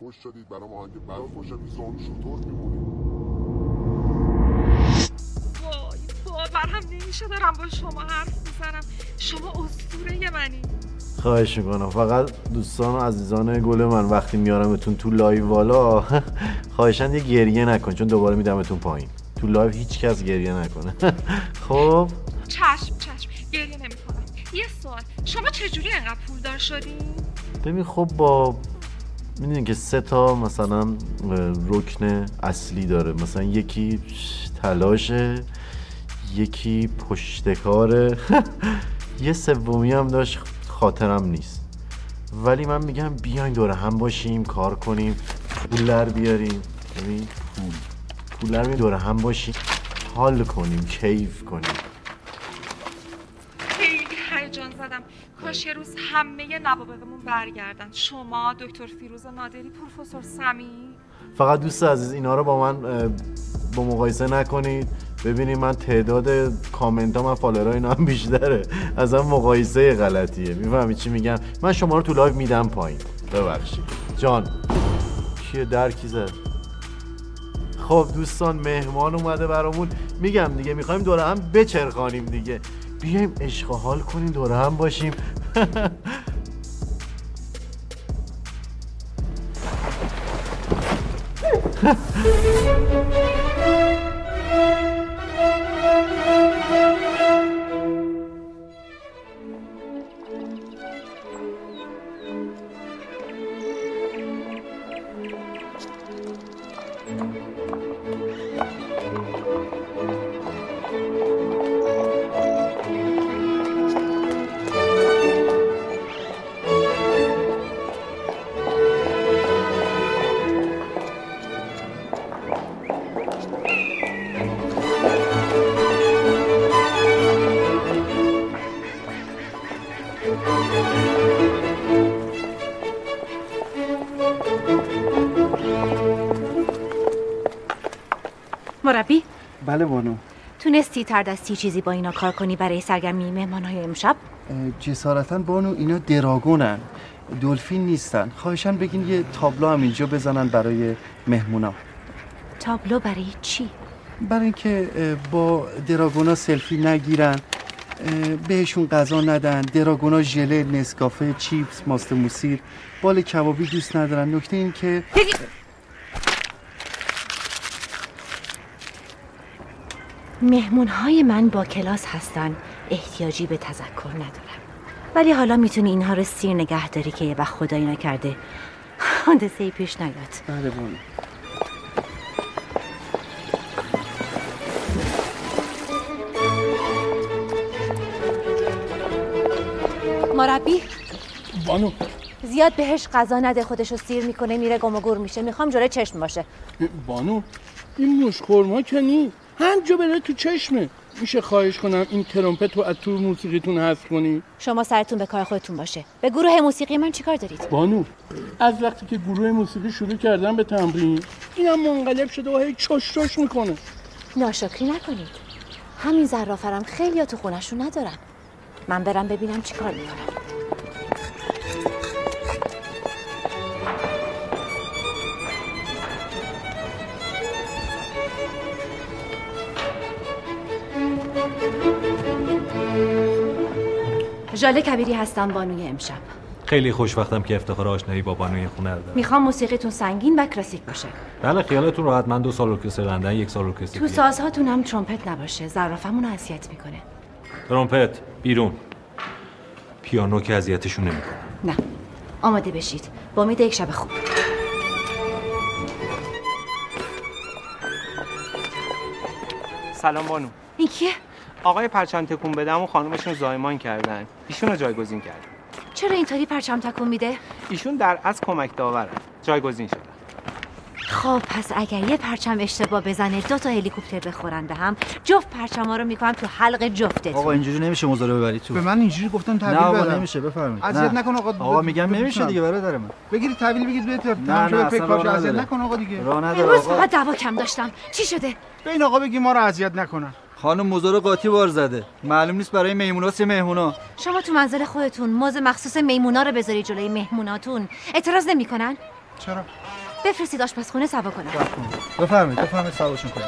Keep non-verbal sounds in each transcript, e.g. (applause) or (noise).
فوش شدید برای آهنگ برای فوش شدید زانو شطور میمونید وای باورم نمیشه دارم با شما حرف می‌زنم. شما اسطوره منی. خواهش می‌کنم. فقط دوستان و عزیزان گل من وقتی میارمتون تو live والا (laughs) خواهشن یه گریه نکن چون دوباره میدمتون پایین. تو live هیچ کس گریه نکنه. (laughs) خب؟ چشم چشم. گریه نمی‌کنم. یه سوال. شما چجوری انقدر پولدار شدین ببین خب با می‌دونی که سه تا مثلا رکن اصلی داره. مثلا یکی تلاشه یکی پشتکاره (laughs) یه سومی هم داشت خاطرم نیست. ولی من میگم بیاین دوره هم باشیم کار کنیم پول در بیاریم. ببین پول. پول در دوره هم باشیم. حال کنیم کیف کنیم. خیلی هیجان زدم. کاش یه روز همه نوابغمون برگردن. شما دکتر فیروز نادری پروفسور سمی. فقط دوست عزیز اینا رو با من با مقایسه نکنید. ببینید من تعداد کامنت ها من follower ای اینا هم بیشتره. از هم مقایسه غلطیه. می‌فهمی چی میگم؟ من شما رو تو live میدم پایین. ببخشید. جان. کیه در کی زد؟ خب دوستان مهمان اومده برامون. میگم دیگه می‌خوایم دوره هم بچرخانیم دیگه. بیایم عشق حال کنیم دور هم باشیم. (laughs) بله بانو. تونستی تردستی چیزی با اینا کار کنی برای سرگرمی مهمانهای امشب؟ اه، جسارتا بانو اینا دراگونن. دلفین نیستن. خواهشان بگین یه تابلو هم اینجا بزنن برای مهمونا. تابلو برای چی؟ برای اینکه با دراگونا سلفی نگیرن. بهشون غذا ندن. دراگونا ژله نسکافه چیپس ماست موسیر بال کبابی دوست ندارن. نکته این که مهمونهای من با کلاس هستن. احتیاجی به تذکر ندارم. ولی حالا می‌تونی اینها رو سیر نگه داری که یه وقت خدایی نکرده. حادثه ای پیش نیاد. بله بانو مربی؟ بانو. زیاد بهش غذا نده خودشو سیر می‌کنه میره گم و گور میشه. می‌خوام جلوی چشم باشه. بانو این مش خورما که نی. همجا بره تو چشمه. میشه خواهش کنم این ترومپت رو از تو موسیقیتون حذف کنی؟ شما سرتون به کار خودتون باشه. به گروه موسیقی من چیکار دارید؟ بانو از وقتی که گروه موسیقی شروع کردن به تمرین اینم منقلب شده و هی چش چش می‌کنه. ناشکری نکنید. همین زرافرم خیلی تو خونشون ندارن. من برم ببینم چیکار می‌کنم ژاله کبیری هستم بانوی امشب. خیلی خوشوقتم که افتخار آشنایی با بانوی خونه رو دارم. می‌خوام موسیقیتون سنگین و کلاسیک باشه. بله خیالتون راحت. من دو سال ارکستر لندن یک سال ارکستر تو. سازهاتون هم ترومپت نباشه. زرافمون رو اذیت می‌کنه. ترومپت بیرون. پیانو که اذیتشون نمی‌کنه. نه. آماده بشید. با امید یک شب خوب. سلام بانو. این کیه؟ آقای پرچم تکون بدم و خانومشون زایمان کردن. ایشون رو جایگزین کردن. چرا اینطوری پرچم تکون میده؟ ایشون در از کمک داورن. جایگزین شدن. خب پس اگر یه پرچم اشتباه بزنه دو تا هلیکوپتر بخورن به هم. جفت پرچم ها رو می‌کنم تو حلق جفتتون. آقا اینجوری نمیشه مزاره ببری تو. به من اینجوری گفتن نه تحویل آقا بدم. نمیشه بفرمایید. اذیت نه. نکن آقا آقا میگم نمیشه. دیگه برادر من. بگیرید تحویل بگید به نه نه اصلا. نکن آقا دیگه. راه نداره آقا فقط دعوا کم داشتم. چی شده؟ به این آقا بگی ما رو اذیت نکنن. خانم مزاره قاطی بار زده. معلوم نیست برای میموناست یا مهمونا شما تو منزل خودتون موز مخصوص میمونا رو بذاری جلوی مهموناتون. اعتراض نمی‌کنن؟ چرا؟ بفرستید آشپزخونه سوا کنم. بفرمایید بفرمایید سواشون کنید.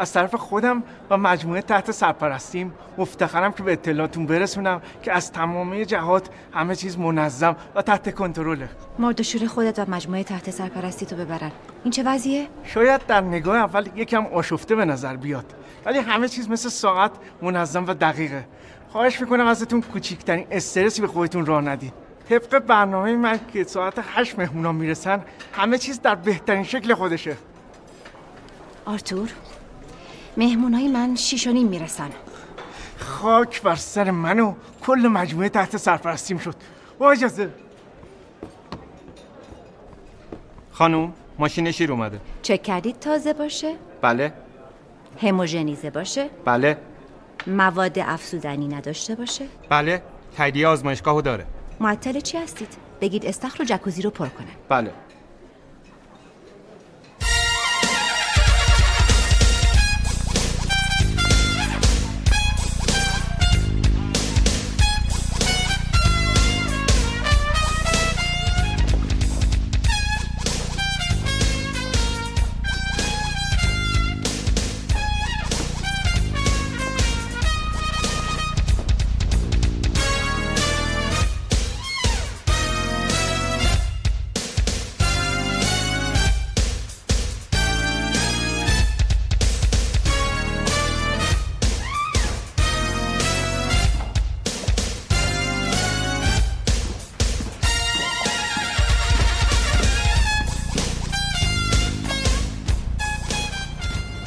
از طرف خودم و مجموعه تحت سرپرستیم. مفتخرم که به اطلاعتون برسونم که از تمامی جهات همه چیز منظم و تحت کنترله. مردشور خودت و مجموعه تحت سرپرستی تو ببرن. این چه وضعیه؟ شاید در نگاه اول یکم آشفته به نظر بیاد ولی همه چیز مثل ساعت منظم و دقیقه. خواهش می‌کنم ازتون کوچیکترین استرسی به خودتون راه ندید. طبق برنامه من که ساعت هشت مهمونا می‌رسن همه چیز در بهترین شکل خودشه. آرتور؟ مهمونای من شیش و نیم می‌رسن. خاک بر سر من و کل مجموعه تحت سرپرستیم شد. با اجازه. خانوم ماشین شیر اومده. چک کردید تازه باشه؟ بله. هموژنیزه باشه؟ بله. مواد افزودنی نداشته باشه؟ بله. تاییدیه آزمایشگاهو داره. معطل چی هستید؟ بگید استخر و جکوزی رو پر کنن. بله.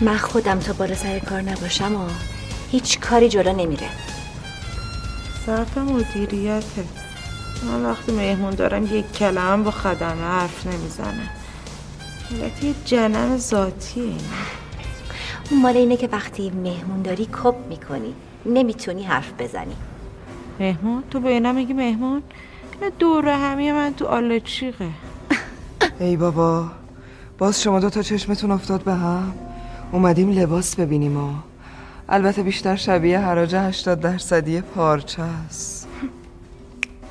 من خودم تا بالا سر کار نباشم و هیچ کاری جلو نمیره. صرف مدیریته. من وقتی مهمون دارم یک کلمه با خدمه حرف نمی‌زنم. حالت یه جنم ذاتیه. اینا اون مال اینه که وقتی مهمون داری کپ می‌کنی. نمی‌تونی حرف بزنی. مهمون؟ تو به اینا میگی مهمون؟ اینا دوره همی من تو آلچیقه. ای بابا باز شما دو تا چشمتون افتاد به هم؟ اومدیم لباس ببینیم و البته بیشتر شبیه حراج 80 درصدی پارچه است.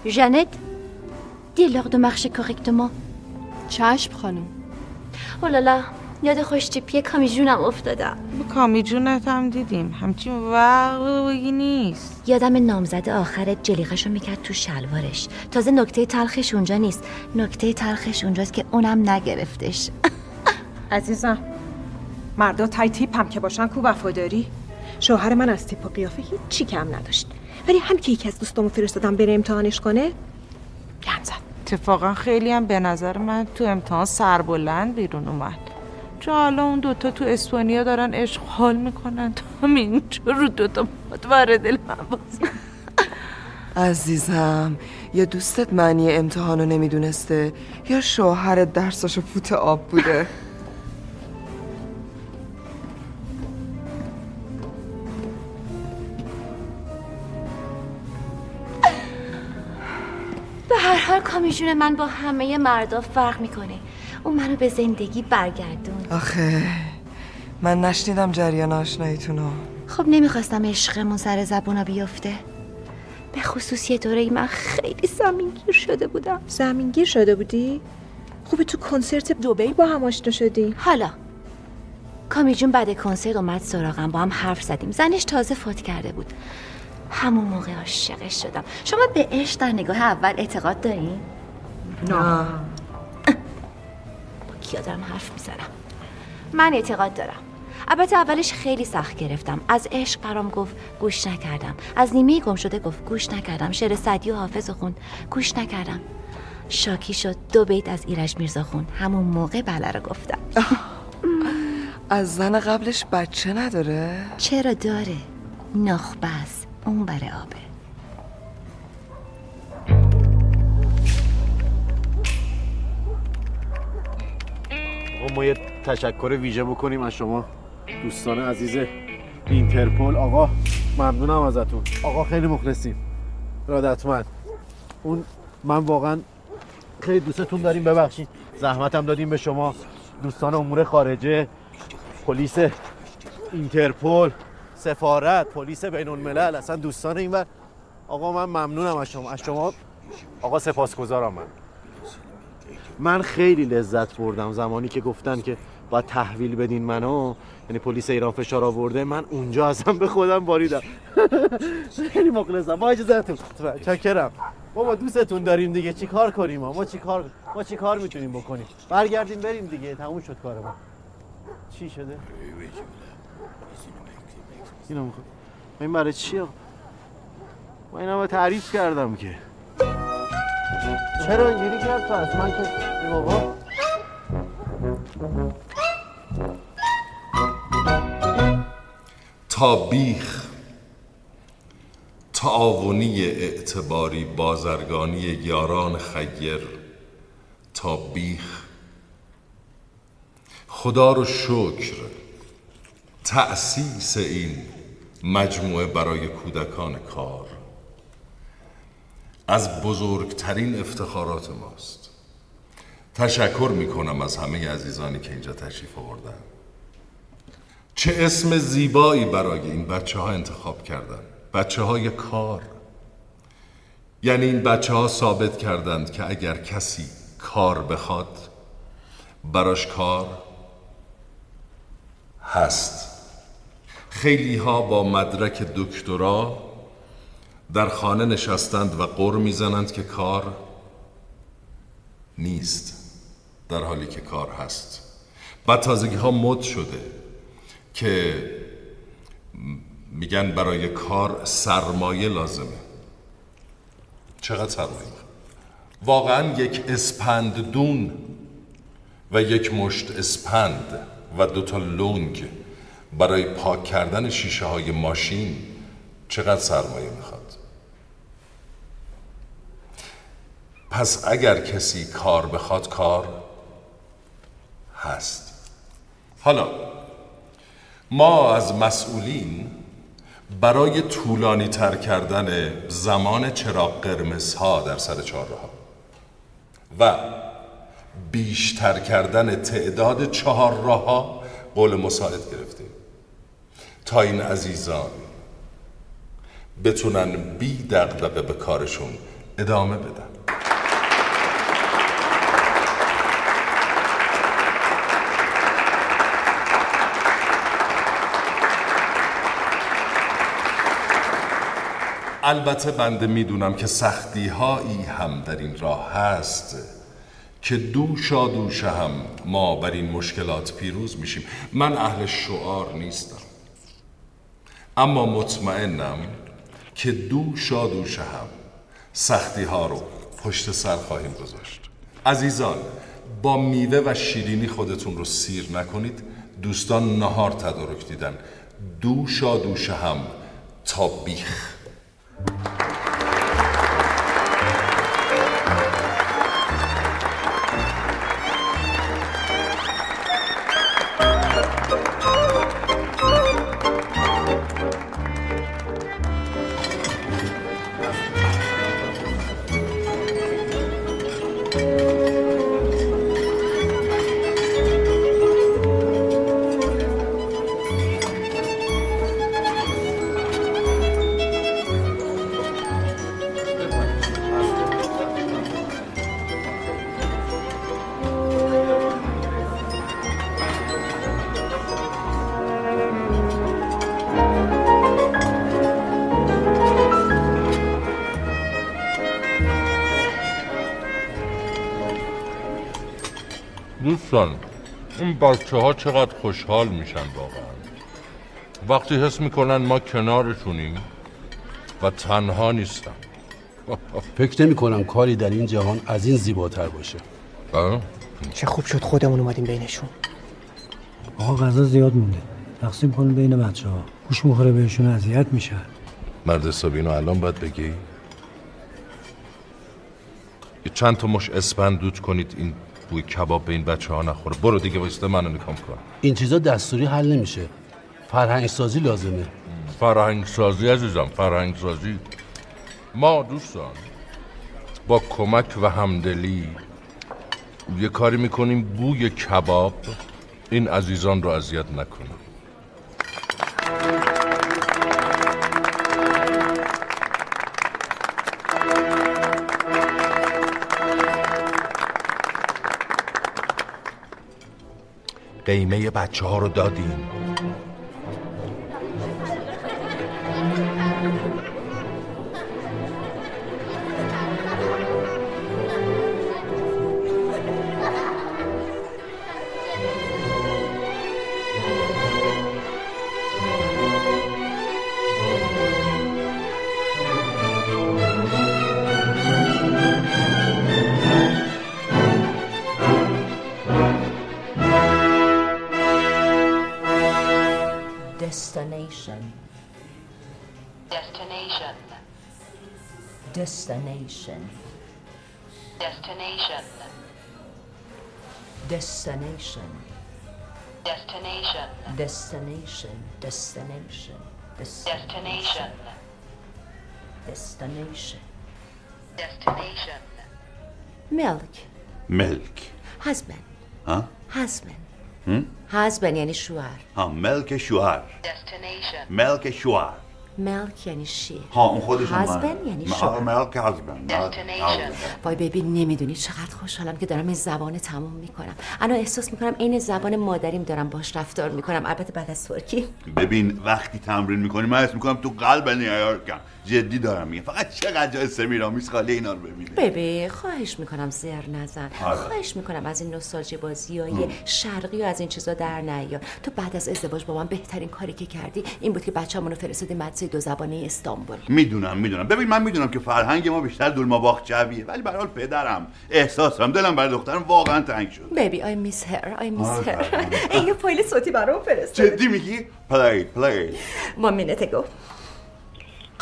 ژنت دی لور دو مارشه correctement چشم خانم. اولالا یاد خوش تیپی کامی جونم افتادم کامی جونت هم دیدیم. همچین وقت بگی نیست. یادم نامزد آخرت جلیقشو می‌کرد تو شلوارش. تازه نکته تلخش اونجا نیست. نکته تلخش اونجاست که اونم نگرفتش. عزیزم. مردا تای تیپ هم که باشن کو وفاداری؟ شوهر من از تیپ و قیافه هیچی کم نداشت. ولی هم که یکی از دوستامو فرستادم بره امتحانش کنه گند زد. اتفاقا خیلی هم به نظر من تو امتحان سربلند بیرون اومد. چون حالا اون دوتا تو اسپانیا دارن عشق حال می‌کنن. تو هم اینجا رو دوتا دل من باز عزیزم یا دوستت معنی امتحانو نمی‌دونسته یا شوهرت درساشو فوت آب بوده؟ هر حال کامی جون من با همه مردا فرق می‌کنه. اون منو به زندگی برگردون. آخه من نشنیدم جریان آشناییتونو خب نمی‌خواستم عشقمون سر زبونا بیفته. به خصوص یه دوره من خیلی زمینگیر شده بودم. زمینگیر شده بودی؟ خوبه تو کنسرت دوبی با هم آشنا شدی. حالا. کامی جون بعد کنسرت اومد سراغم با هم حرف زدیم. زنش تازه فوت کرده بود. همون موقع عاشقش شدم. شما به عشق در نگاه اول اعتقاد دارین؟ نه. با کیا دارم حرف می‌زنم؟ من اعتقاد دارم. البته اولش خیلی سخت گرفتم. از عشق برام گفت گوش نکردم. از نیمه گم شده گفت گوش نکردم. شعر سعدی و حافظ خوند. گوش نکردم. شاکی شد. دو بیت از ایرج میرزا خوند. همون موقع بله رو گفتم. از زن قبلش بچه نداره؟ چرا داره؟ نخبه است اون بره آبه. آقا ما یه تشکر ویژه بکنیم از شما. دوستان عزیز اینترپل آقا ممنونم ازتون. آقا خیلی مخلصیم. ارادتمند اون من واقعا خیلی دوستتون داریم ببخشید. زحمتم دادیم به شما. دوستان امور خارجه پلیس اینترپل سفارت پلیس بین الملل اصلا دوستان این ور. آقا من ممنونم از شما. از شما. آقا سپاسگزارم من. من خیلی لذت بردم زمانی که گفتن که باید تحویل بدین منو. یعنی پلیس ایران فشار آورده. من اونجا ازم به خودم باریدم. خیلی مخلصم. با اجازهتون. چکرم بابا دوستتون داریم دیگه. چی کار کنیم؟ ما ما چی کار ما چی کار می‌تونیم بکنیم؟ برگردیم بریم دیگه. تموم شد کار ما. چی شده؟ اینو می‌خوام. این برای چی آقا؟ من اینو تعریف کردم که. چرا اینجوری کرد پس من که این آقا تا بیخ تعاونی اعتباری بازرگانی یاران خیر تا بیخ. خدا رو شکر تأسیس این مجموعه برای کودکان کار از بزرگترین افتخارات ماست. تشکر می کنم از همه عزیزانی که اینجا تشریف آوردن. چه اسم زیبایی برای این بچه ها انتخاب کردن. بچه های کار. یعنی این بچه ها ثابت کردند که اگر کسی کار بخواد براش کار هست. خیلی ها با مدرک دکترا در خانه نشستند و قر می‌زنند که کار نیست در حالی که کار هست. بعد تازگی ها مد شده که میگن برای کار سرمایه لازمه. چقدر سرمایه؟ واقعا یک اسپند دون و یک مشت اسپند و دوتا لنگ. برای پاک کردن شیشه های ماشین چقدر سرمایه می‌خواد؟ پس اگر کسی کار بخواد کار هست. حالا ما از مسئولین برای طولانی تر کردن زمان چراغ قرمز ها در سر چهارراه و بیشتر کردن تعداد چهار راه ها قول مساعد گرفتیم. تا این عزیزان بتونن بی دقدقه به کارشون ادامه بدن. البته بنده می‌دونم که سختی هایی هم در این راه هست که دوشا دوش هم ما بر این مشکلات پیروز میشیم. من اهل شعار نیستم. اما مطمئنم که دوشا دوش هم سختی ها رو پشت سر خواهیم گذاشت. عزیزان با میوه و شیرینی خودتون رو سیر نکنید. دوستان نهار تدارک دیدن. دوشا دوش هم تا بیخ. دوستان این بچه ها چقدر خوشحال میشن واقعا. وقتی حس می‌کنن ما کنارشونیم و تنها نیستن. (laughs) فکر نمی کنم کاری در این جهان از این زیباتر باشه. چه خوب شد خودمون اومدیم بینشون. آقا غذا زیاد مونده. تقسیم کنیم بین بچه ها گوش مخوره بهشون اذیت میشن مرد حسابی اینو الان باید بگی؟ یه چند تا مش اسپند دود کنید این بوی کباب به این بچه ها نخوره. برو دیگه وایسته منو نکام کن. این چیزا دستوری حل نمیشه. فرهنگ سازی لازمه. فرهنگ سازی عزیزم فرهنگ سازی ما دوستان با کمک و همدلی یه کاری می‌کنیم بوی کباب این عزیزان رو اذیت نکنه. قیمه بچه ها رو دادیم. Destination. Destination. Destination. Destination. Destination. Destination. Des- Destination. Destination. Destination. Milk. ملک Husband. ها؟ Husband. هم؟ Husband یعنی شوهر. ها ملک شوهر Destination. ملک شوهر ملک یعنی شیر. ها اون خودشون Husband یعنی شوهر. ملک هازبند وای ببین نمی‌دونی. چقدر خوشحالم که دارم این زبان تموم می‌کنم. الان احساس می‌کنم این زبان مادریم دارم باش رفتار می‌کنم. البته بعد از ترکی ببین وقتی تمرین می‌کنی من حس می‌کنم تو قلب نیایورکم جدی دارم میگم. فقط چقدر جای سمیرامیز خالی اینا رو ببینی ببین خواهش می‌کنم زر نزن. آره. خواهش می‌کنم از این نوستالژی بازی های شرقی و از این چیزا در نیا. تو بعد از ازدواج با من بهترین کاری که کردی این بود که بچه‌مون رو فرستادی مدرسه دو زبانه استانبول. می‌دونم می‌دونم. ببین من می‌دونم که فرهنگ ما بیشتر دولما باغچویه ولی به حال پدرم احساس دارم دلم برای دخترم واقعا تنگ شد. baby I miss her I miss her. این فایل صوتی برام فرست جدی میگی؟ play play ما مینته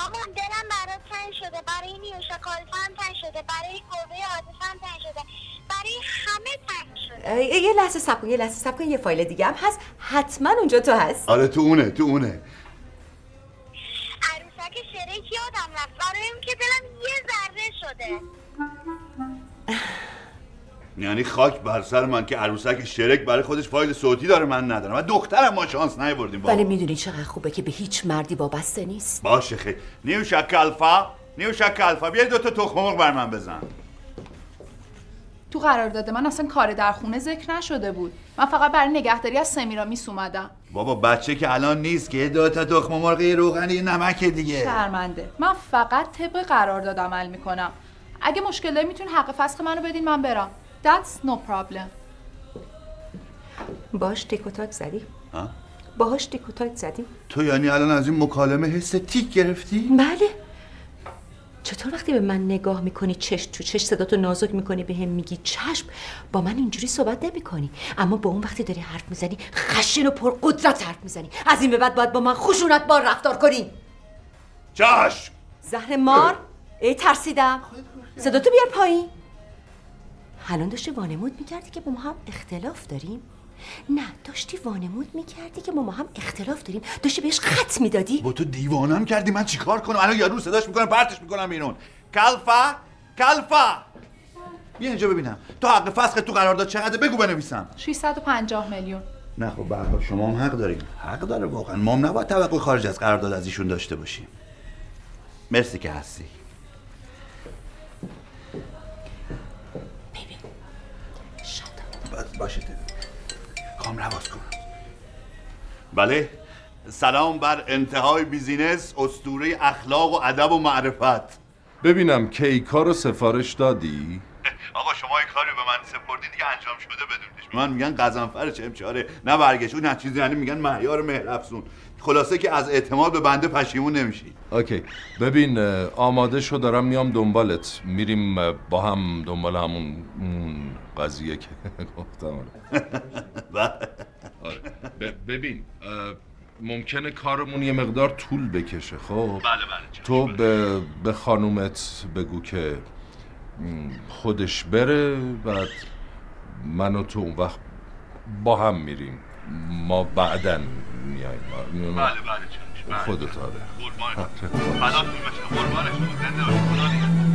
گو دلم برات تنگ شده. برای نیوشاکالفا هم تنگ شده. برای گربه عاطفه هم تنگ شده. برای همه تنگ شده. یه لحظه کن یه لحظه کن. یه فایل دیگه هم هست. حتما اونجا تو هست. آره تو اونه تو اونه. عروسک شریک یادم رفت. برای اون که دلم یه ذره شده. یعنی خاک بر سر من که عروسک شرک برای خودش فایل صوتی داره من ندارم. و دخترم ما شانس نیاوردیم ولی می‌دونی چقدر خوبه که به هیچ مردی وابسته نیست. باشه خیلی نیو شکلفا نیو شکلفا بیا دو تا تخم مرغ بر من بزن. تو قرارداد من اصلا کار در خونه ذکر نشده بود. من فقط برای نگهداری از سمیرامیس اومدم. بابا بچه که الان نیست که دو تا تخم مرغ روغنی نمک دیگه. شرمنده. من فقط طبق قرارداد عمل می‌کنم. اگه مشکل داری می‌تونی حق فسخ منو بدین من برم. That's no problem. باش تیک و تاک زدی؟ ها؟ باهاش تیک و تاک زدی؟ تو یعنی الان از این مکالمه حس تیک گرفتی؟ بله. چطور وقتی به من نگاه می‌کنی چش تو چش صداتو نازک می‌کنی به هم میگی چشم؟ با من اینجوری صحبت نمی کنی اما با اون وقتی داری حرف می‌زنی خشن و پر قدرت حرف می‌زنی. از این به بعد باید با من خشونت بار رفتار کنی. چشم! زهر مار ای ترسیدم. صداتو بیار پایین. الان داشتی وانمود می‌کردی که با ما هم اختلاف داریم؟ نه داشتی وانمود می‌کردی که ما ما هم اختلاف داریم. داشتی بهش خط می‌دادی؟ با تو دیوانم کردی من چیکار کنم؟ الان یارو صداش می‌کنم پرتش می‌کنم بیرون. کلفا کلفا! بیا اینجا ببینم. تو حق فسخ تو قرارداد چقدر؟ بگو بنویسم. 650 میلیون. نه خب به هر حال شما هم حق داریم. حق داره واقعا. ما هم نباید توقع خارج از قرارداد از ایشون داشته باشیم. مرسی که هستی. باشه کام رواز کن. بله. سلام بر انتهای business اسطوره اخلاق و ادب و معرفت. ببینم کیکا رو سفارش دادی؟ آقا شما این کاری به من سپردی دیگه انجام شده بدونیش من میگن قزنفر چمچاره نه برگشت اون نه چیزی. یعنی میگن مهیار مهرفسون خلاصه که از اعتماد به بنده پشیمون نمیشی. اوکی. ببین آماده شو دارم میام دنبالت. میریم با هم دنبال همون اون قضیه که (laughs) گفتم. (laughs) آره. ب- ببین ممکنه کارمون یه مقدار طول بکشه خب؟ بله بله تو به, به خانومت بگو که خودش بره بعد من و تو اون وقت با هم میریم. ما بعدا میایم. بله بله چشم بله. خودت آره. قربان قربانشون زنده باشی خدا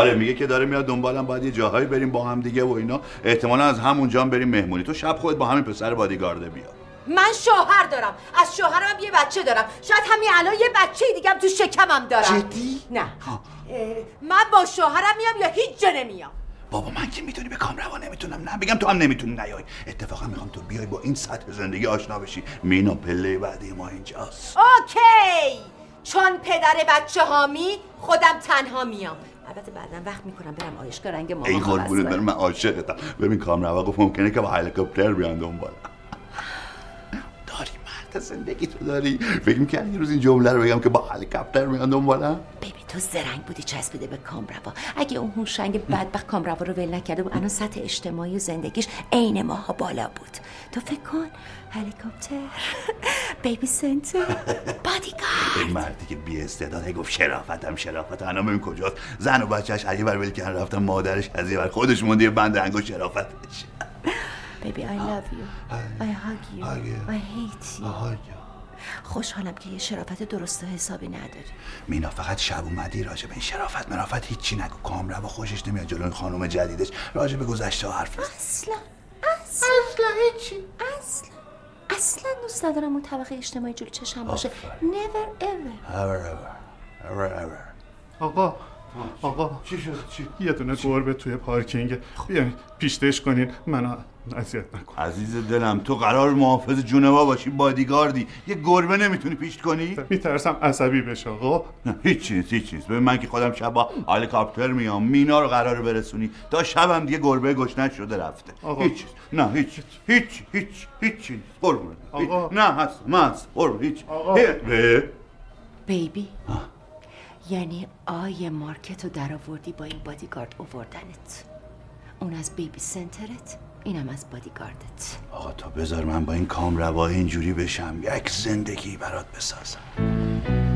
آره میگه که داره میاد دنبالم باید یه جاهایی بریم با هم دیگه و اینا. احتمالا از همونجا هم بریم مهمونی. تو شب خودت با همین پسر بادیگارده بیا. من شوهر دارم. از شوهرم یه بچه دارم. شاید همین الان یه بچه دیگه هم تو شکمم دارم. جدی؟ نه. من با شوهرم میام یا هیچ جا نمیام؟ بابا من که می‌تونی به کامروا نمی‌تونم. نه بگم تو هم نمی‌تونی نیای. اتفاقا می‌خوام تو بیای با این سطح زندگی آشنا بشی. مینا پله بعدی ما اینجاست. اوکی. چون پدر بچه هامی خودم تنها میام. البته بعدا وقت می‌کنم برم آیشگاه رنگ مامان ای قربونت برم من عاشقتم. ببین کامروا گفت ممکنه که با هلیکوپتر بیان دنبال. داری مرد زندگی تو داری. فکر می‌کردی یه روز این جمله رو بگم که با هلیکوپتر میان دنبالم بیبی تو زرنگ بودی چسبیده به کامروا اگه اون هوشنگ بدبخت کامروا رو ول نکرده بود الان سطح اجتماعی و زندگیش عین ماها بالا بود. تو فکر کن هلیکوپتر. (laughs) بیبی سنتر. (laughs) بادیگارد. این مردی که بی استعداد گفت شرافتم شرافت الان ببین کجاست. زن و بچهش علی بر ول کردن رفتن مادرش از یه بر خودش مونده یه بند انگشت شرافتش. (laughs) Baby, I love you. I hug you. I hate you. خوشحالم که یه شرافت درست و حسابی نداری. مینا فقط شب اومدی راجع به این شرافت. مرافت هیچی نگو. کامرا و خوشش نمیاد. جلوی این خانم جدیدش. راجع به گذشته حرف بزن. اصلا. اصلا هیچی. اصلا. اصلا دوست ندارم اون طبقه اجتماعی جلوی چشم باشه. never ever. Ever ever. Ever ever. آقا آقا چی شد؟ چی؟ یه دونه گربه توی پارکینگ. بیاین پیشتش کنین. منو اذیت نکن. عزیز دلم تو قرار محافظ جونوا باشی بادیگاردی. یه گربه نمی‌تونی پیشت کنی؟ میترسم عصبی بشه آقا. نه هیچ چیز هیچ چیز. ببین من که خودم شب با هلیکاپتر میام. مینا رو قراره برسونی. تا شبم دیگه گربه گشنه شده رفته. آقا. هیچ چیز. نه هیچ هیچ هیچ هیچ چیز. قربونه آقا. نه هست من هست. قربونه هیچ. آقا. بیبی. یعنی آی مارکت رو در آوردی با این بادیگارد اووردنت. اون از بیبی سنترت اینم از بادیگاردت. آقا تا بذار من با این کام روای اینجوری بشم یک زندگی برات بسازم.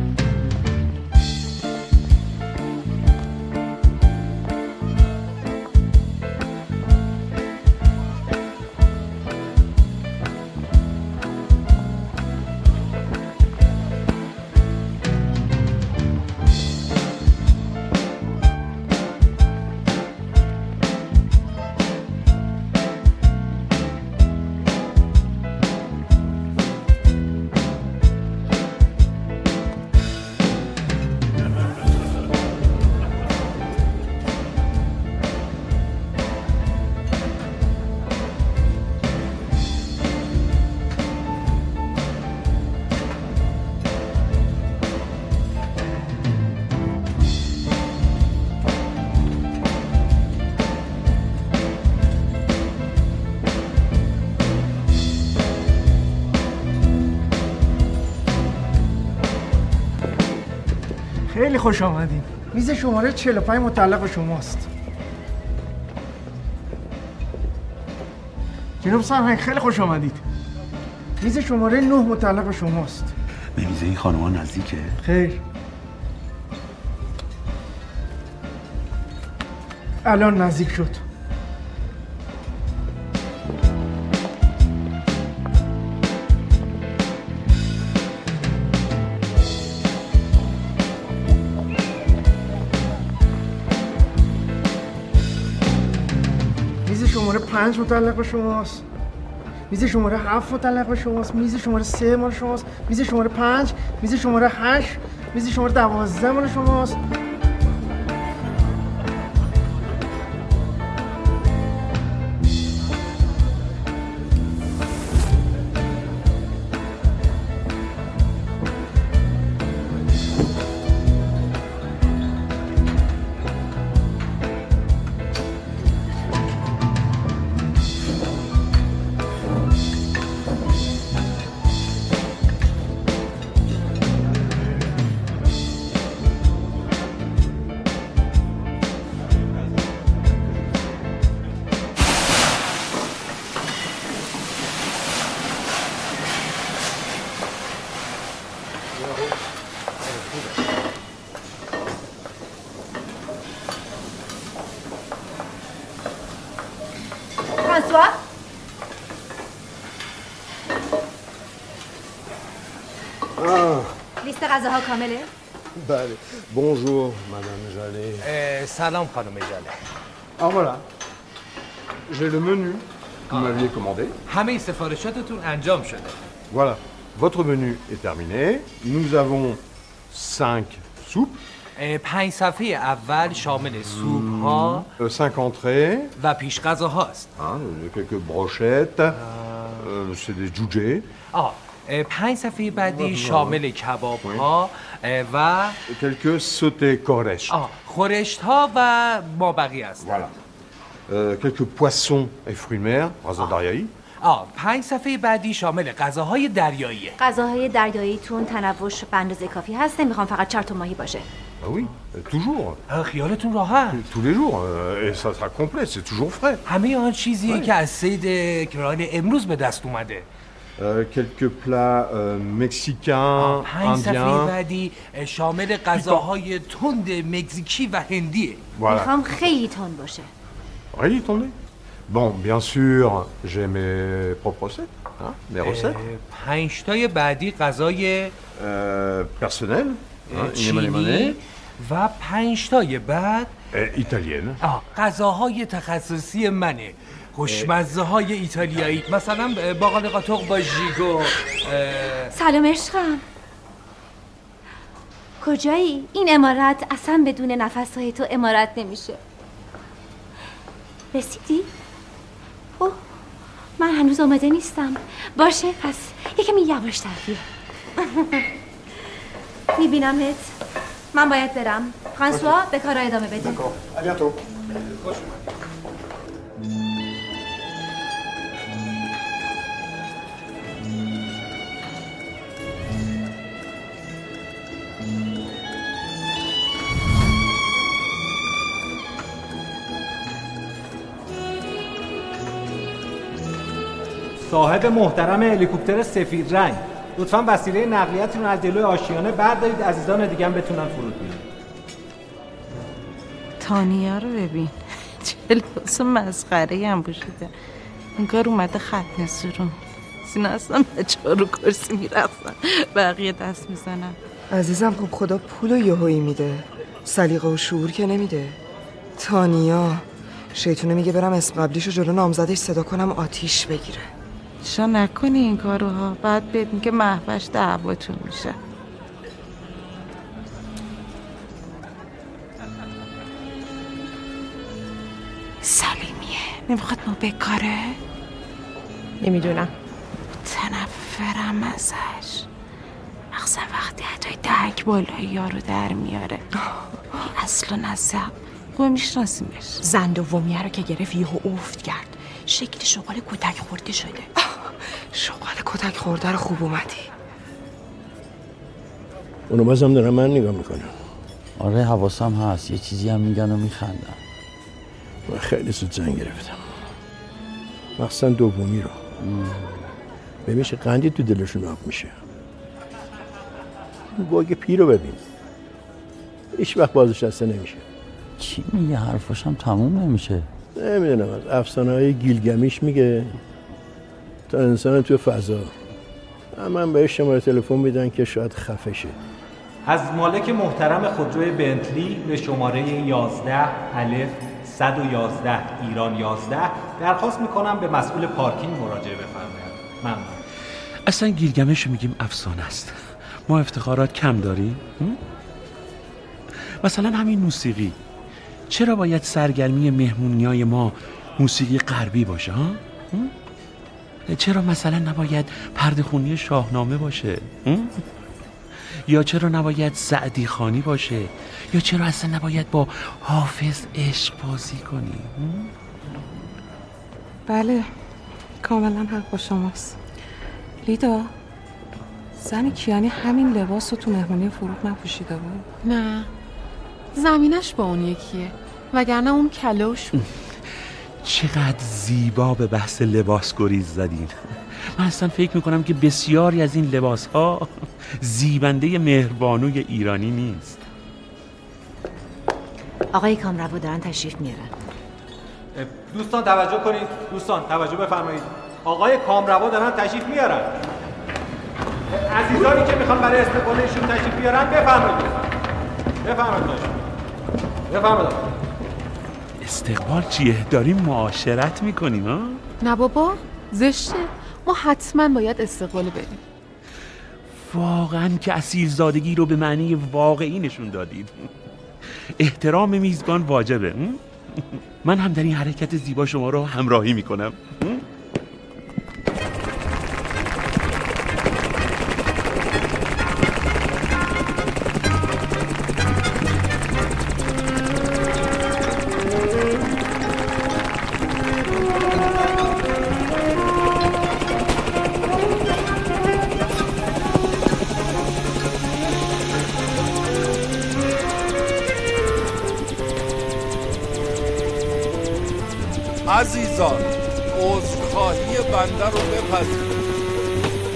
خوش آمدین. میز شماره 45 متعلق به شماست. جناب سرهنگ خیلی خوش آمدید. میز شماره 9 متعلق به شماست. به میزه این خانوما نزدیکه؟ خیر. الان نزدیک شد. پنج متعلق به شماست. میز شماره هفت متعلق به شماست. میز شماره سه مال شماست. میز شماره پنج. میز شماره هشت. میز شماره دوازده مال شماست. لیست غذاها کامله بله بونجور مدام جاله سلام خانم جاله Ah voilà. J'ai le menu que vous m'aviez commandé. همه سفارشاتتون انجام شده Voilà. Votre menu est terminé. Nous avons 5 soupes, اه، پنج صفحه اول شامل سوپ ها euh, 5 entrées, و پیش غذاهاست hein, euh, quelques brochettes, euh, c'est des jujés, آه اه، پنج صفحه بعدی شامل کباب ها و quelques sautés. آه خورشت ها و ما بقیه است Voilà. Euh, quelques poissons et fruits de mer. آه پنج صفحه بعدی شامل غذاهای دریاییه غذاهای دریاییتون تنوش به اندازه کافی هست نمی‌خوام فقط چرت و ماهی باشه Ah oui, toujours. خیالتون راحت Tous les jours. et ça sera complet, c'est toujours frais. همه آن چیزیه که از سید کران امروز به دست اومده کلکو پلا مکسیکان اندیان بعدی شامل غذاهای تند مکزیکی و هندی می‌خوام خیلی تند باشه. خیلی تند؟ بون بیان سور جی می پروپوسیت ها می رسیت پنج تا بعدی غذای پرسونل چینی و پنج تا بعد ایتالیان ها غذاهای تخصصی منه. خوشمزه های ایتالیایی. مثلا باقال قاطق با ژیگو اه، سلام عشقم. کجایی؟ این امارت اصلا بدون نفسهای تو امارت نمیشه. رسیدی؟ اوه من هنوز آماده نیستم. باشه پس یکمی یواشتر بیا (laughs) میبینمت. من باید برم. فرانسوا به کار ادامه بده À صاحب محترم هلیکوپتر سفید رنگ. لطفا وسیله نقلیتتون رو از جلوی آشیانه بردارید. عزیزان دیگه هم بتونن فرود بیان. تانیا رو ببین. چه لباس مسخره هم پوشیده. انگار اومده ختنه سرون سینا اصلا بچه ها رو کرسی می‌رفتن. بقیه دست می‌زنن. عزیزم خب خدا پول و یهویی میده. سلیقه و شعور که نمیده. تانیا شیطونه میگه برم اسم قبلیشو جلو نامزدش صدا کنم آتیش بگیره. شا نکنی این کارو ها بعد بدین که محوش دعواتون میشه. سلیمیه نمی‌خواد ما بکاره؟ نمی‌دونم. تنفرم ازش. مخصوصا وقتی حتی دهک بالای یارو در میاره. اصلا نزد خب میشناسیمش. زن دومیه رو که گرفت یهو افت کرد. شکل شغال کتک خورده شده. (laughs) شغال کتک خورده رو خوب اومدی. اونو بازم دارم من نگاه می‌کنم. آره حواسم هست. یه چیزی هم میگن و میخندن. من خیلی زود زنگ گرفتم. مخصوصا دومی رو. ببینش قندی تو دلشون آب میشه. باگ پی رو ببین. هیچ وقت بازش دسته نمیشه. چی میگه؟ حرفاش هم تموم نمیشه. نمی‌دونم از افسانه های گیلگمیش میگه. تا انسان تو فضا. من بهش شماره تلفن میدن که شاید خفه شه. از مالک محترم خودروی بنتلی به شماره 11 الف 111 ایران 11 درخواست می‌کنم به مسئول پارکینگ مراجعه بفرمایید ممنون. اصلا گیلگمش میگیم افسانه است. ما افتخارات کم داریم؟ مثلا همین موسیقی. چرا باید سرگرمی مهمونیای ما موسیقی غربی باشه ها؟ چرا مثلا نباید پرده خونی شاهنامه باشه؟ یا چرا نباید سعدی خانی باشه یا چرا اصلا نباید با حافظ عشق بازی کنی؟ بله کاملا حق با شماست لیدا زن کیانی همین لباس رو تو مهمونی فروغ نپوشیده بود نه زمینش با اون یکیه وگرنه اون کلوش بود. (laughs) چقدر زیبا به بحث لباس گریز زدین. (laughs) من اصلا فکر می‌کنم که بسیاری از این لباس ها (laughs) زیبنده مهربانوی ایرانی نیست. آقای کامربا دارن تشریف میارن. دوستان توجه کنید. دوستان توجه بفرمایید. آقای کامروا دارن تشریف میارن. عزیزانی که می‌خوان برای استقبال ایشون تشریف بیارن بفرمایید. بفرمایید. بفرمایید. استقبال چیه؟ داریم معاشرت می‌کنیم ها؟ نه بابا زشته. ما حتما باید استقبال بدیم واقعا که اصیلزادگی رو به معنی واقعی نشون دادید. احترام میزبان واجبه? من هم در این حرکت زیبا شما رو همراهی می‌کنم. عزیزان عذرخواهی بنده رو بپذیرید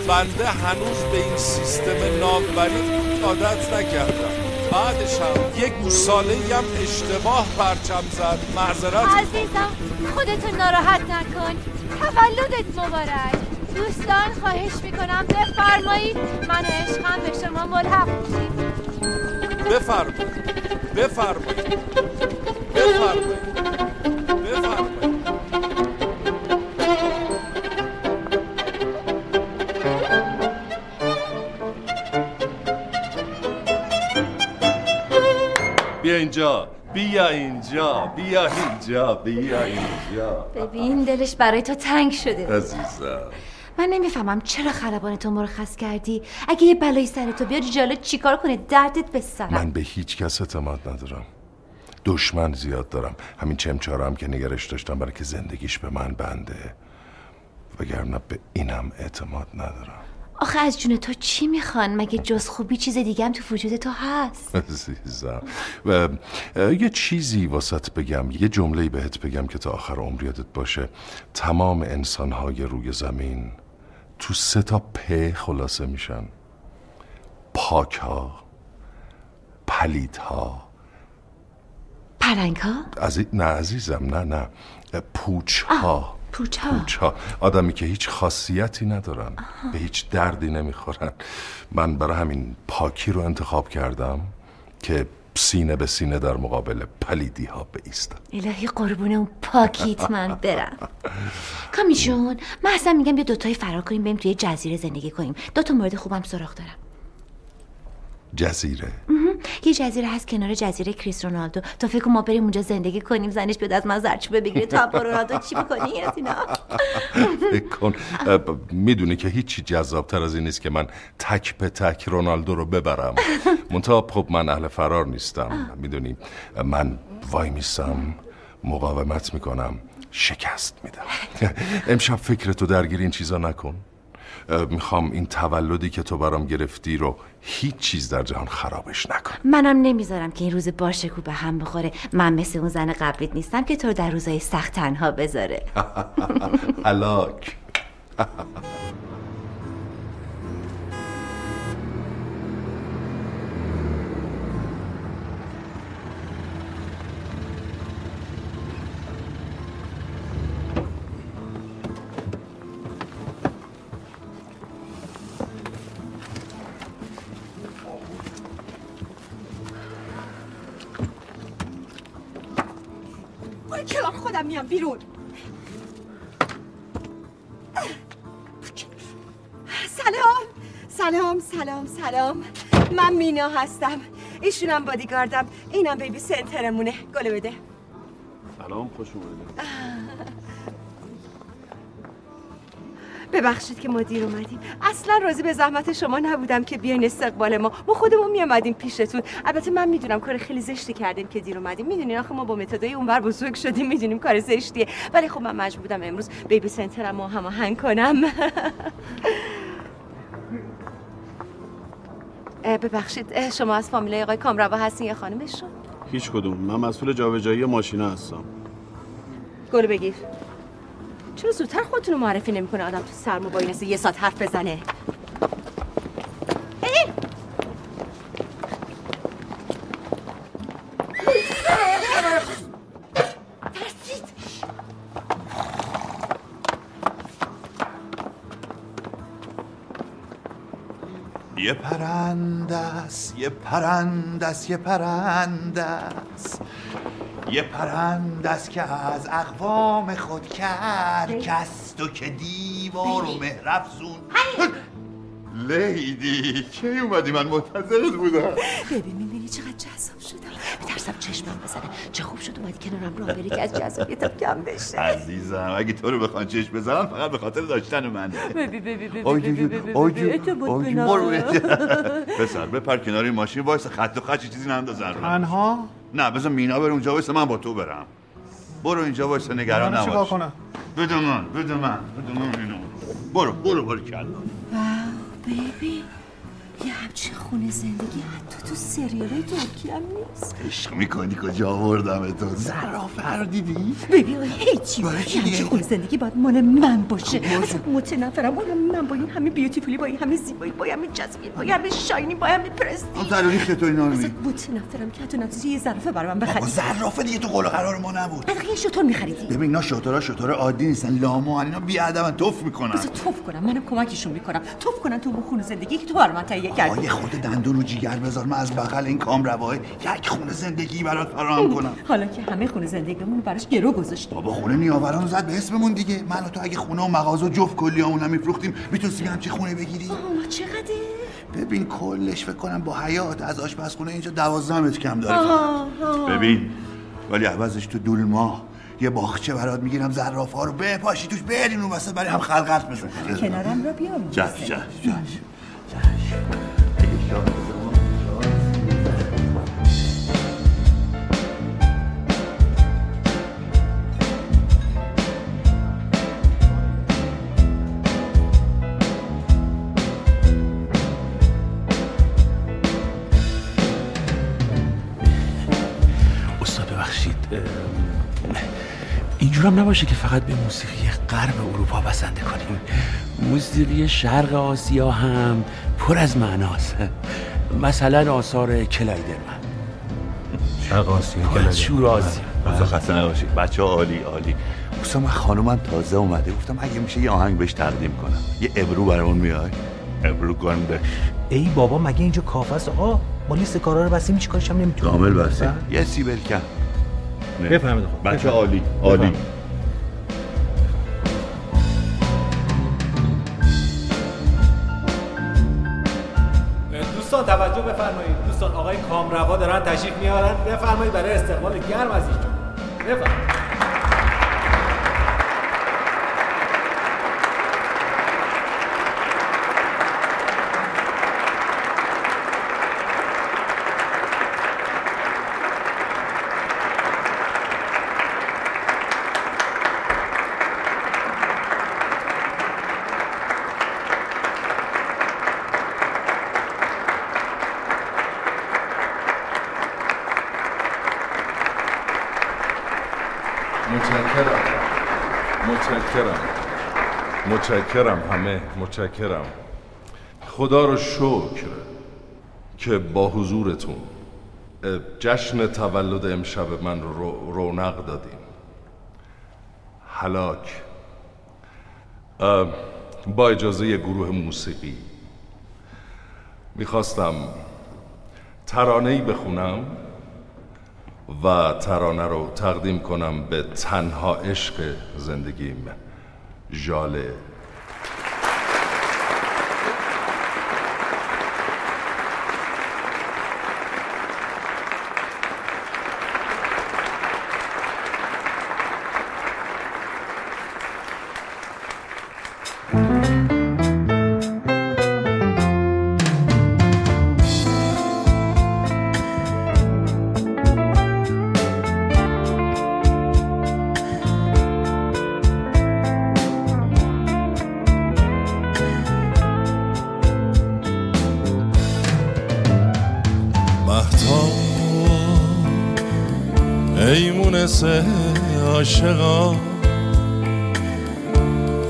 بنده هنوز به این سیستم نامبری عادت نکردم. بعدش هم یک گوساله هم اشتباه پرچم زد. معذرت عزیزم خودتو ناراحت نکن. تولدت مبارک. دوستان خواهش می‌کنم بفرمایید. من و عشقم به شما ملحق بفرمایید بفرمایید. بفرمایید. بفرمایید. اینجا بیا اینجا بیا اینجا بیا اینجا. ببین دلش برای تو تنگ شده. عزیزم. من نمی‌فهمم چرا خلبان تو مرخص کردی. اگه یه بلایی سر تو بیاد جاله چیکار کنه؟ دردت به سرم. من به هیچ کس اعتماد ندارم. دشمن زیاد دارم. همین چمچارم هم که نگرش داشتم برای که زندگیش به من بنده. وگرنه به اینم اعتماد ندارم. آخه از جون تو چی می‌خوان؟ مگه جز خوبی چیز دیگه هم تو وجود تو هست؟ (laughs) عزیزم. و یه چیزی واسط بگم یه جمله بهت بگم که تا آخر عمر یادت باشه. تمام انسانهای روی زمین تو سه تا پ خلاصه میشن. پاک ها پلید ها پلنگ ها عزی... نه عزیزم نه نه. پوچ ها پوچ ها پوچ ها آدمی که هیچ خاصیتی ندارن. به هیچ دردی نمی‌خورن. من برای همین پاکی رو انتخاب کردم که سینه به سینه در مقابل پلیدی ها بیستم. الهی قربون اون پاکیت من برم. کامی جون من اصلا میگم بیا دوتایی فرار کنیم بریم توی جزیره زندگی کنیم. دو تا مورد خوبم سراغ دارم. جزیره. یه جزیره هست کنار جزیره کریس رونالدو. تا فکر ما بریم اونجا زندگی کنیم زنش بیاد از من زرچوبه بگیره. تا با رونالدو چی از اینا (laughs) فکر کن. می‌دونی که هیچی جذابتر از این نیست که من تک به تک رونالدو رو ببرم. (laughs) منتها خب من اهل فرار نیستم. می‌دونی من وای میستم مقاومت می‌کنم شکست میدم. (laughs) امشب فکرتو درگیر این چیزا نکن. می‌خوام این تولدی که تو برام گرفتی رو هیچ چیز در جهان خرابش نکن منم نمی‌ذارم که این روز باشکو به هم بخوره. من مثل اون زن قبلیت نیستم که تو رو در روزای سخت تنها بذاره. (laughs) هلاک بیرون. سلام. سلام سلام سلام. من مینا هستم. ایشونم بادیگاردم. اینم بیبی سنترمونه. گله بده. سلام خوش اومدید. ببخشید که ما دیر اومدیم. اصلا راضی به زحمت شما نبودم که بیاین استقبال ما. ما خودمون میامدیم پیشتون. البته من می‌دونم کار خیلی زشتی کردیم که دیر اومدیم. می‌دونین آخه ما با متدای اونور بزرگ شدیم. می‌دونیم کار زشتیه. ولی خب من مجبور بودم امروز بیبی سنترم رو هماهنگ کنم. (laughs) ببخشید. شما از فامیلای آقای کامروا هستین یا خانمشون؟ هیچ کدوم. من مسئول جابجایی ماشینا هستم. گل بگیر. چرا زودتر خودتون رو معرفی نمی‌کنه آدم تو سرما با این یه ساعت حرف بزنه؟ ای! یه پرنده است یه پرنده است یه پرنده است. یه پرنده است که از اقوام خود کرد کس تو که دیوار و مهرفزون لیدی کی اومدی؟ من منتظرت بودم. ببین می‌بینی چقدر جذاب شدم. میترسم چشمم بزنه. چه خوب شد اومدی کنارم راه بری که از جذابیتم کم بشه. عزیزم اگه تو رو بخوان چشم بزنم فقط به خاطر داشتن منه. ببی ببی ببی آی جو- ببی ببی آی ببی جو- اعتماد آی به جو. نفس. برو اینجا. پسر بپر کنار این ماشین وایس خط و خط چیزی نندازن رو. تنها؟ نه بذار مینا بره اونجا وایس من با تو برم. برو اینجا وایس نگران من چیکار نباش. کنم؟ بده من بده من بده من اینو. برو برو برو کلا. بیبی یه همچین خونه زندگی حتی تو سریال ترکی هم نیست. عشق می‌کنی کجا آوردم تو زرافه رو دیدی؟ ببین هیچی همچین خونه زندگی باید مال من باشه. اصلا متنفرم. مال من. با این همه بیوتیفولی با این همه زیبایی با این همه جذبی با این همه شاینی با این همه پرستی اون تلاریخ تو اینا رو متنفرم که حتی نتیجه یه ظرفه برای من بخری. زرافه دیگه تو قول قرار ما نبود. بعد یه شطور میخریدی ببین اینا شطورا شطور عادی نیستن. لاما اینا بی ادبن توف می‌کنن. بذار توف کنم. منم کمکشون می‌کنم. توف کنن تو خونه زندگی که تو برای من تهیه کردی آقا یه خود دندون رو جیگر بذار. من از بغل این کام رواه یک خونه زندگی برات فراهم کنم. حالا که همه خونه زندگیمون براش گرو گذاشتیم. بابا خونه نیاوران رو زد به اسممون دیگه. من و تو اگه خونه و مغازه و جفت کلیامون هم میفروختیم می‌تونستیم یه همچی خونه بگیری آه چقدر؟ ببین کلش فکر کنم با حیات از آشپزخونه اینجا دوازده متر کم داره. فقط. ببین ولی عوضش تو دولما یه باغچه برات می‌گیرم زراف ها رو بپاشی توش بریم اون وسط برای هم خلقت بزن. کنارم را بیام جش جش جش استاد اینجورم نباشه که فقط به موسیقی غرب اروپا بسنده کنیم. موسیقی شرق آسیا هم پر از معناست. مثلا آثار کلایدرمن شرق آسیا از شور آسیا. روزا خسته نباشید بچه عالی عالی. دوستان من خانومم تازه اومده. گفتم اگه میشه یه آهنگ بهش تقدیم کنم. یه ابرو برامون میای ابرو گندش ای بابا مگه اینجا کافه است آقا ما لیست کارا رو بستیم هیچ کارش هم نمی‌تونیم؟ کامل بسته. یه سیبل کن نه. بفهمید آقا. بچه. عالی عالی. دوستان توجه بفرمایید دوستان آقای کامروا دارن تشریف میارن بفرمایید برای استقبال گرم از ایشون بفرمایید متشکرم متشکرم متشکرم همه متشکرم. خدا رو شکر که با حضورتون جشن تولد امشب من رو رو- رونق دادیم. هلاک اه، با اجازه گروه موسیقی. می‌خواستم ترانه‌ای بخونم و ترانه رو تقدیم کنم به تنها عشق زندگیم ژاله مهتاب ای مونس عاشقا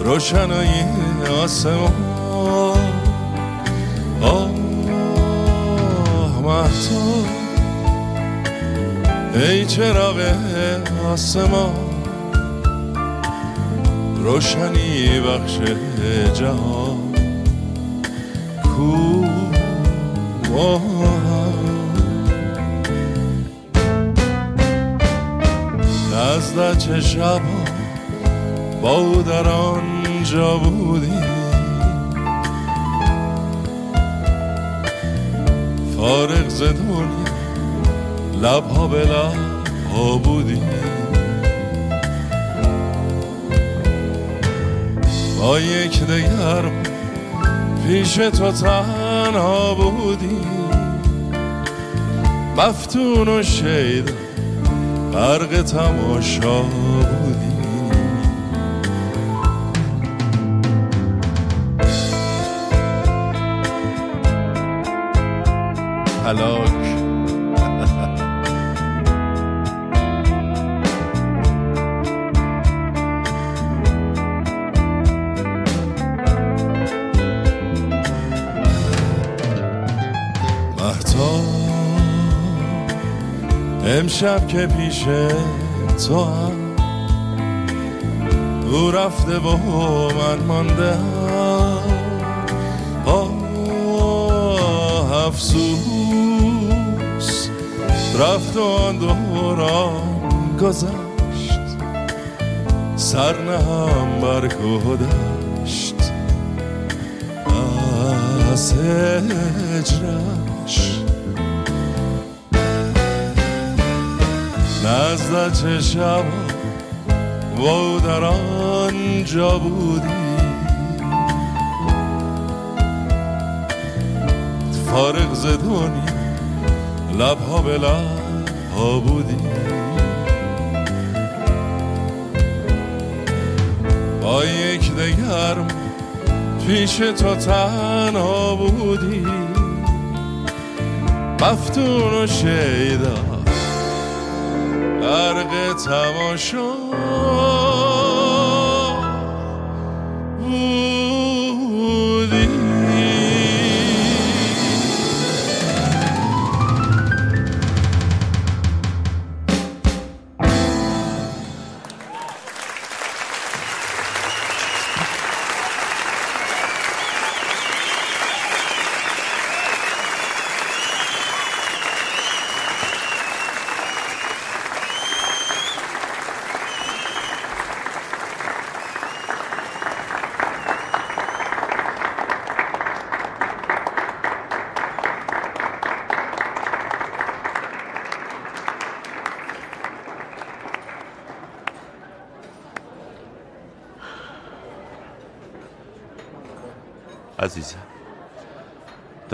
روشنایی آسمان. آه مهتاب. ای چراغ آسمان. روشنی بخش جهان. کو نزد چه شب با او در آنجا بودی. فارغ ز دنیا لبها به لبها بودی. با یک دگر پیش تو تنها بودی. مفتون و شیدا برق تماشا بودی. حلاک امشب که پیش تو هم او رفته و من مانده آه افسوس. رفت و آن دوران گذشت. سر نهم بر گذشت از هجرش. نزد چشم و در آنجا بودی. فارغ ز دنیا لبها به لبها بودی. با یک دگر پیش تو تنها بودی. مفتون و شیدا تماشا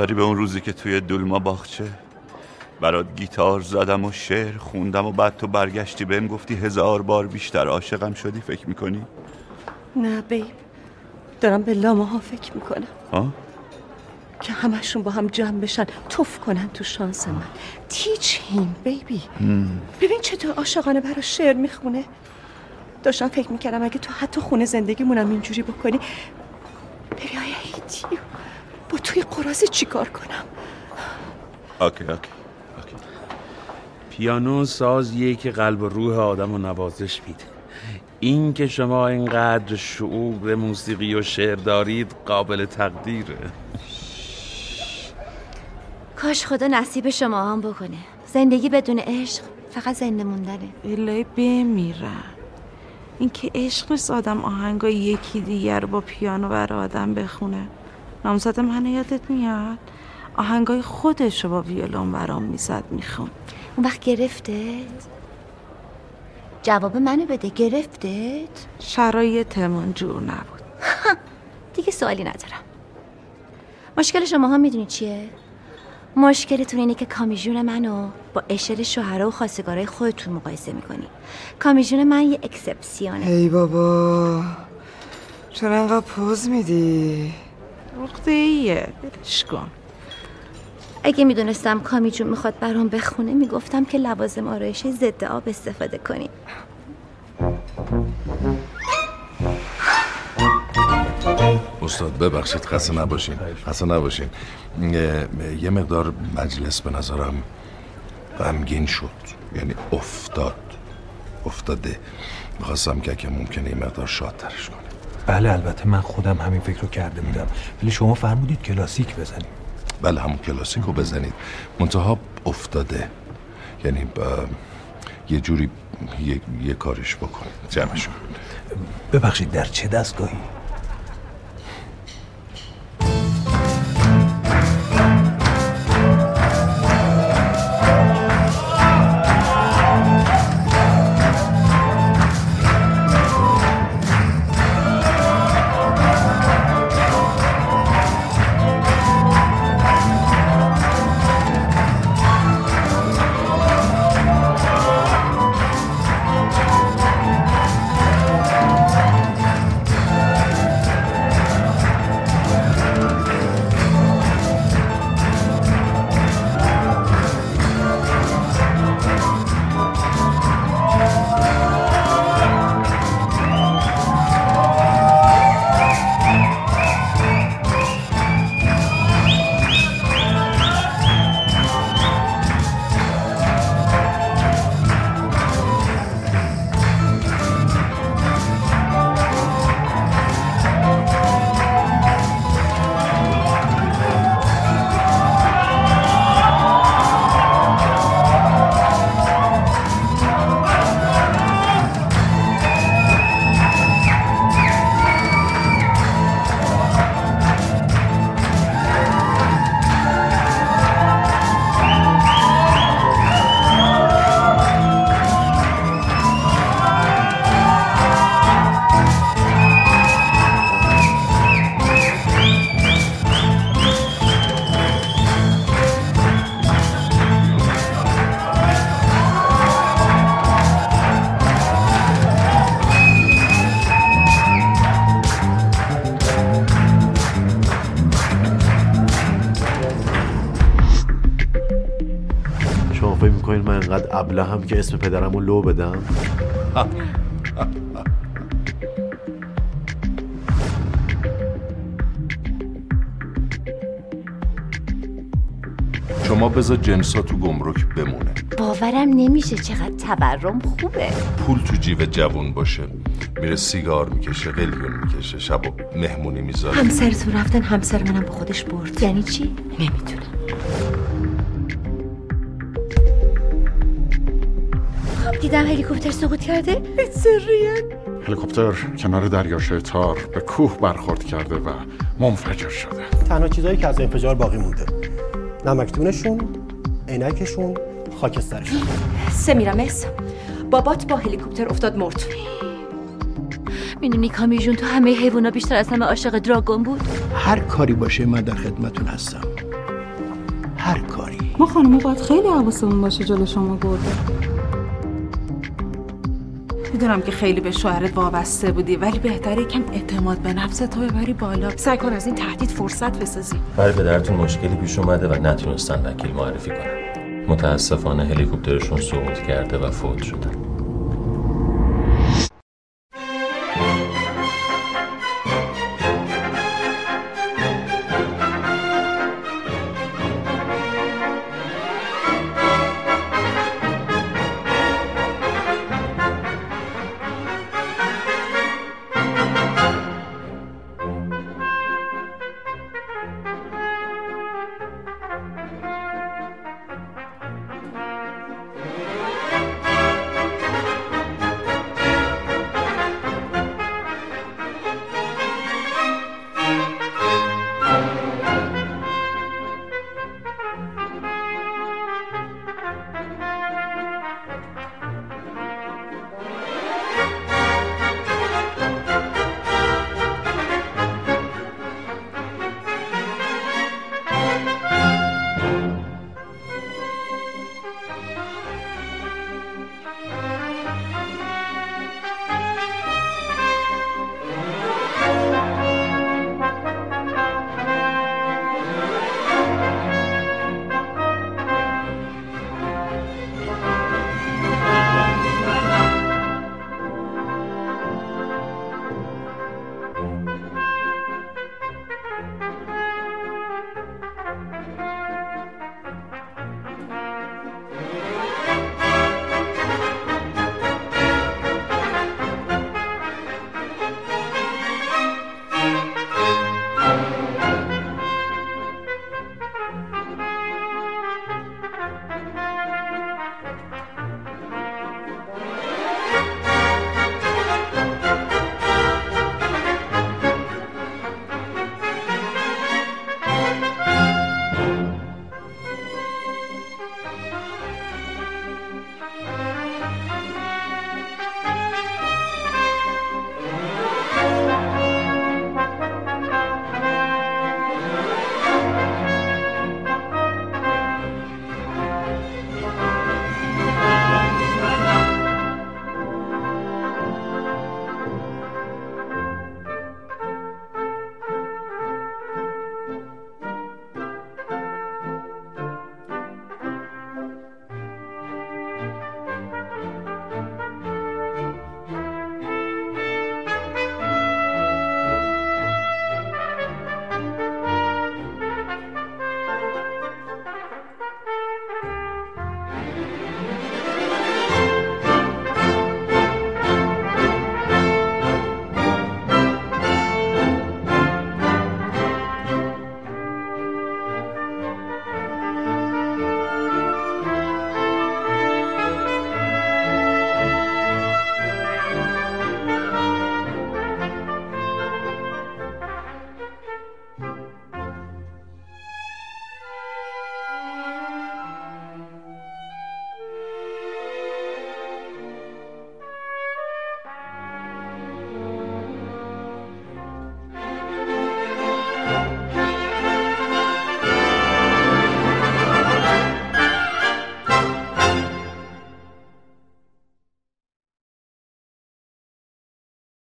داری به اون روزی که توی دولما باغچه؟ برات گیتار زدم و شعر خوندم و بعد تو برگشتی بهم گفتی هزار بار بیشتر عاشقم شدی فکر می‌کنی؟ نه بیب دارم به لامه ها فکر می‌کنم. ها؟ که همشون با هم جمع بشن توف کنن تو شانس من. تیچ هیم بیبی. ببین چطور عاشقانه برا شعر می‌خونه. داشتم فکر می‌کردم اگه تو حتی خونه زندگیمونم اینجوری بکنی ببین آیا هیتی با توی قرازه چیکار کنم؟ اوکی اوکی پیانو سازیه که قلب و روح آدم و نوازش میده. این که شما اینقدر شعور به موسیقی و شعر دارید قابل تقدیره. کاش خدا نصیب شما هم بکنه. زندگی بدون عشق فقط زنده موندنه. الهی بمیرم. این که عشق نیست آدم آهنگای یکی دیگر رو با پیانو بر آدم بخونه. نامزد من یادت میاد؟ آهنگای خودش رو با ویولون برام می‌زد میخون اون وقت گرفتت؟ جواب منو بده گرفتت؟ شرایطمون جور نبود. دیگه سوالی ندارم. مشکل شما ها می‌دونی چیه؟ مشکلتون اینه که کامیژون منو با اشل شوهرها و خواستگارای خودتون مقایسه می‌کنی. کامیژون من یه اکسپسیونه. ای بابا چرا انقدر پوز میدی؟ نقطه ایه. بلش کن. اگه می‌دونستم کامی جون می‌خواد برام بخونه می‌گفتم که لوازم آرایشی ضد آب استفاده کنیم. استاد ببخشید خسته نباشین. خسته نباشین. یه- یه مقدار مجلس به نظرم غمگین شد. یعنی افتاد. افتاده. می‌خواستم که اگه ممکنه یه مقدار شادترش کنه. بله البته من خودم همین فکر رو کرده بودم. ولی شما فرمودید کلاسیک بزنیم بله همون کلاسیک رو بزنید. منتها افتاده. یعنی با یه جوری یه, یه کارش بکنید. جمعش کن. ببخشید در چه دستگاهی؟ انقدر ابلهم که اسم پدرم رو لو بدم. شما بذار جنسا تو گمرک بمونه. باورم نمیشه چقدر تورم خوبه. پول تو جیب جوون باشه. میره سیگار می‌کشه قلیون می‌کشه شب و مهمونی می‌ذاره. همسرتون رفتن همسر منم با خودش برد. یعنی چی؟ نمی‌دونم. دیدم هلیکوپتر سقوط کرده؟ هلیکوپتر کنار دریاچه تار به کوه برخورد کرده و منفجر شده. تنها چیزایی که از انفجار باقی مونده. نمکتونشون عینکشون خاکسترشون. سمیرامس بابات با هلیکوپتر افتاد مرد. می‌دونی کامی جون تو همه حیوانا بیشتر از همه عاشق دراگون بود؟ هر کاری باشه من در خدمتون هستم. هر کاری. ما خانمه باید خیلی حواسمون باشه جلو شما گرده می‌دونم که خیلی به شوهرت وابسته بودی ولی بهتره یکم اعتماد به نفس تو ببری بالا. سعی کن از این تهدید فرصت بسازی. برای پدرتون مشکلی پیش اومده و نتونستن وکیل معرفی کنن. متاسفانه هلیکوپترشون سقوط کرده و فوت شدن.